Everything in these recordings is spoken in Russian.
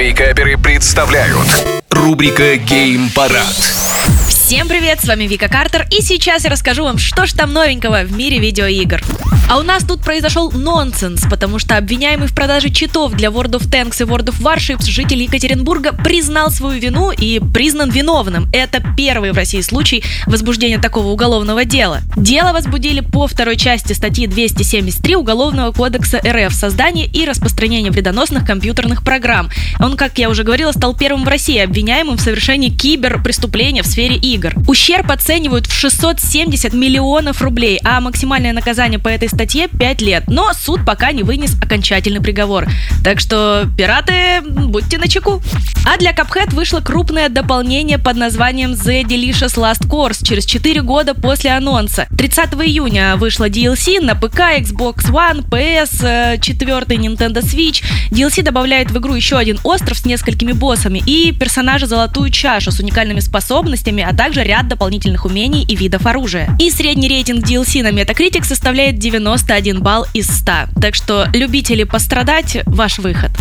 Вейкаперы представляют. Рубрика «Гейм-парад» Всем привет, с вами Вика Картер, и сейчас я расскажу вам, что ж там новенького в мире видеоигр. А у нас тут произошел нонсенс, потому что обвиняемый в продаже читов для World of Tanks и World of Warships житель Екатеринбурга признал свою вину и признан виновным. Это первый в России случай возбуждения такого уголовного дела. Дело возбудили по второй части статьи 273 Уголовного кодекса РФ «Создание и распространение вредоносных компьютерных программ». Он, как я уже говорила, стал первым в России обвиняемым в совершении киберпреступления в сфере игр игр. Ущерб оценивают в 670 миллионов рублей, а максимальное наказание по этой статье 5 лет. Но суд пока не вынес окончательный приговор. Так что, пираты, будьте начеку. А для Cuphead вышло крупное дополнение под названием The Delicious Last Course через 4 года после анонса. 30 июня вышло DLC на ПК, Xbox One, PS, 4 Nintendo Switch. DLC добавляет в игру еще один остров с несколькими боссами и персонажа Золотую Чашу с уникальными способностями, а также также ряд дополнительных умений и видов оружия. И средний рейтинг DLC на Metacritic составляет 91 балл из 100. Так что любители пострадать – ваш выход.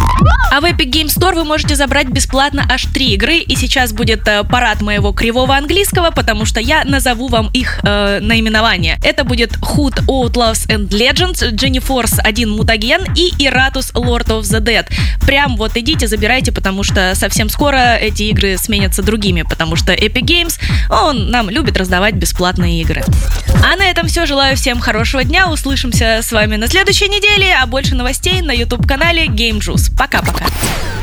А в Epic Game Store вы можете забрать бесплатно аж три игры, и сейчас будет э, парад моего кривого английского, потому что я назову вам их э, наименование. Это будет Hood Outlaws and Legends, Jenny Force 1 Mutagen и Iratus Lord of the Dead. Прям вот идите, забирайте, потому что совсем скоро эти игры сменятся другими, потому что Epic Games он нам любит раздавать бесплатные игры. А на этом все. Желаю всем хорошего дня. Услышимся с вами на следующей неделе. А больше новостей на YouTube-канале Game Juice. Пока-пока.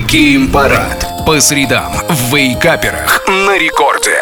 Геймпарад. По средам в Вейкаперах на рекорде.